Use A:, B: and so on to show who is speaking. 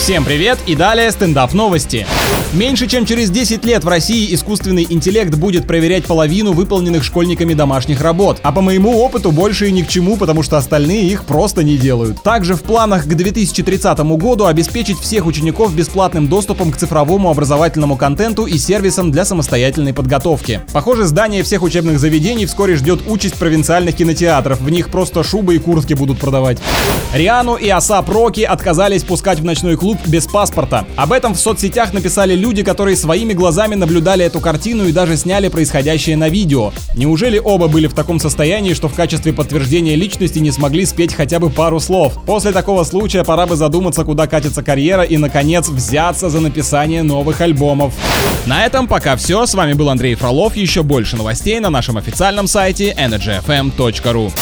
A: Всем привет и далее стендап новости. Меньше чем через 10 лет в России искусственный интеллект будет проверять половину выполненных школьниками домашних работ. А по моему опыту больше и ни к чему, потому что остальные их просто не делают. Также в планах к 2030 году обеспечить всех учеников бесплатным доступом к цифровому образовательному контенту и сервисам для самостоятельной подготовки. Похоже, здание всех учебных заведений вскоре ждет участь провинциальных кинотеатров. В них просто шубы и куртки будут продавать. Риану и Асап Роки отказались пускать в ночной клуб без паспорта. Об этом в соцсетях написали люди, которые своими глазами наблюдали эту картину и даже сняли происходящее на видео. Неужели оба были в таком состоянии, что в качестве подтверждения личности не смогли спеть хотя бы пару слов? После такого случая пора бы задуматься, куда катится карьера и, наконец, взяться за написание новых альбомов. На этом пока все. С вами был Андрей Фролов. Еще больше новостей на нашем официальном сайте energyfm.ru.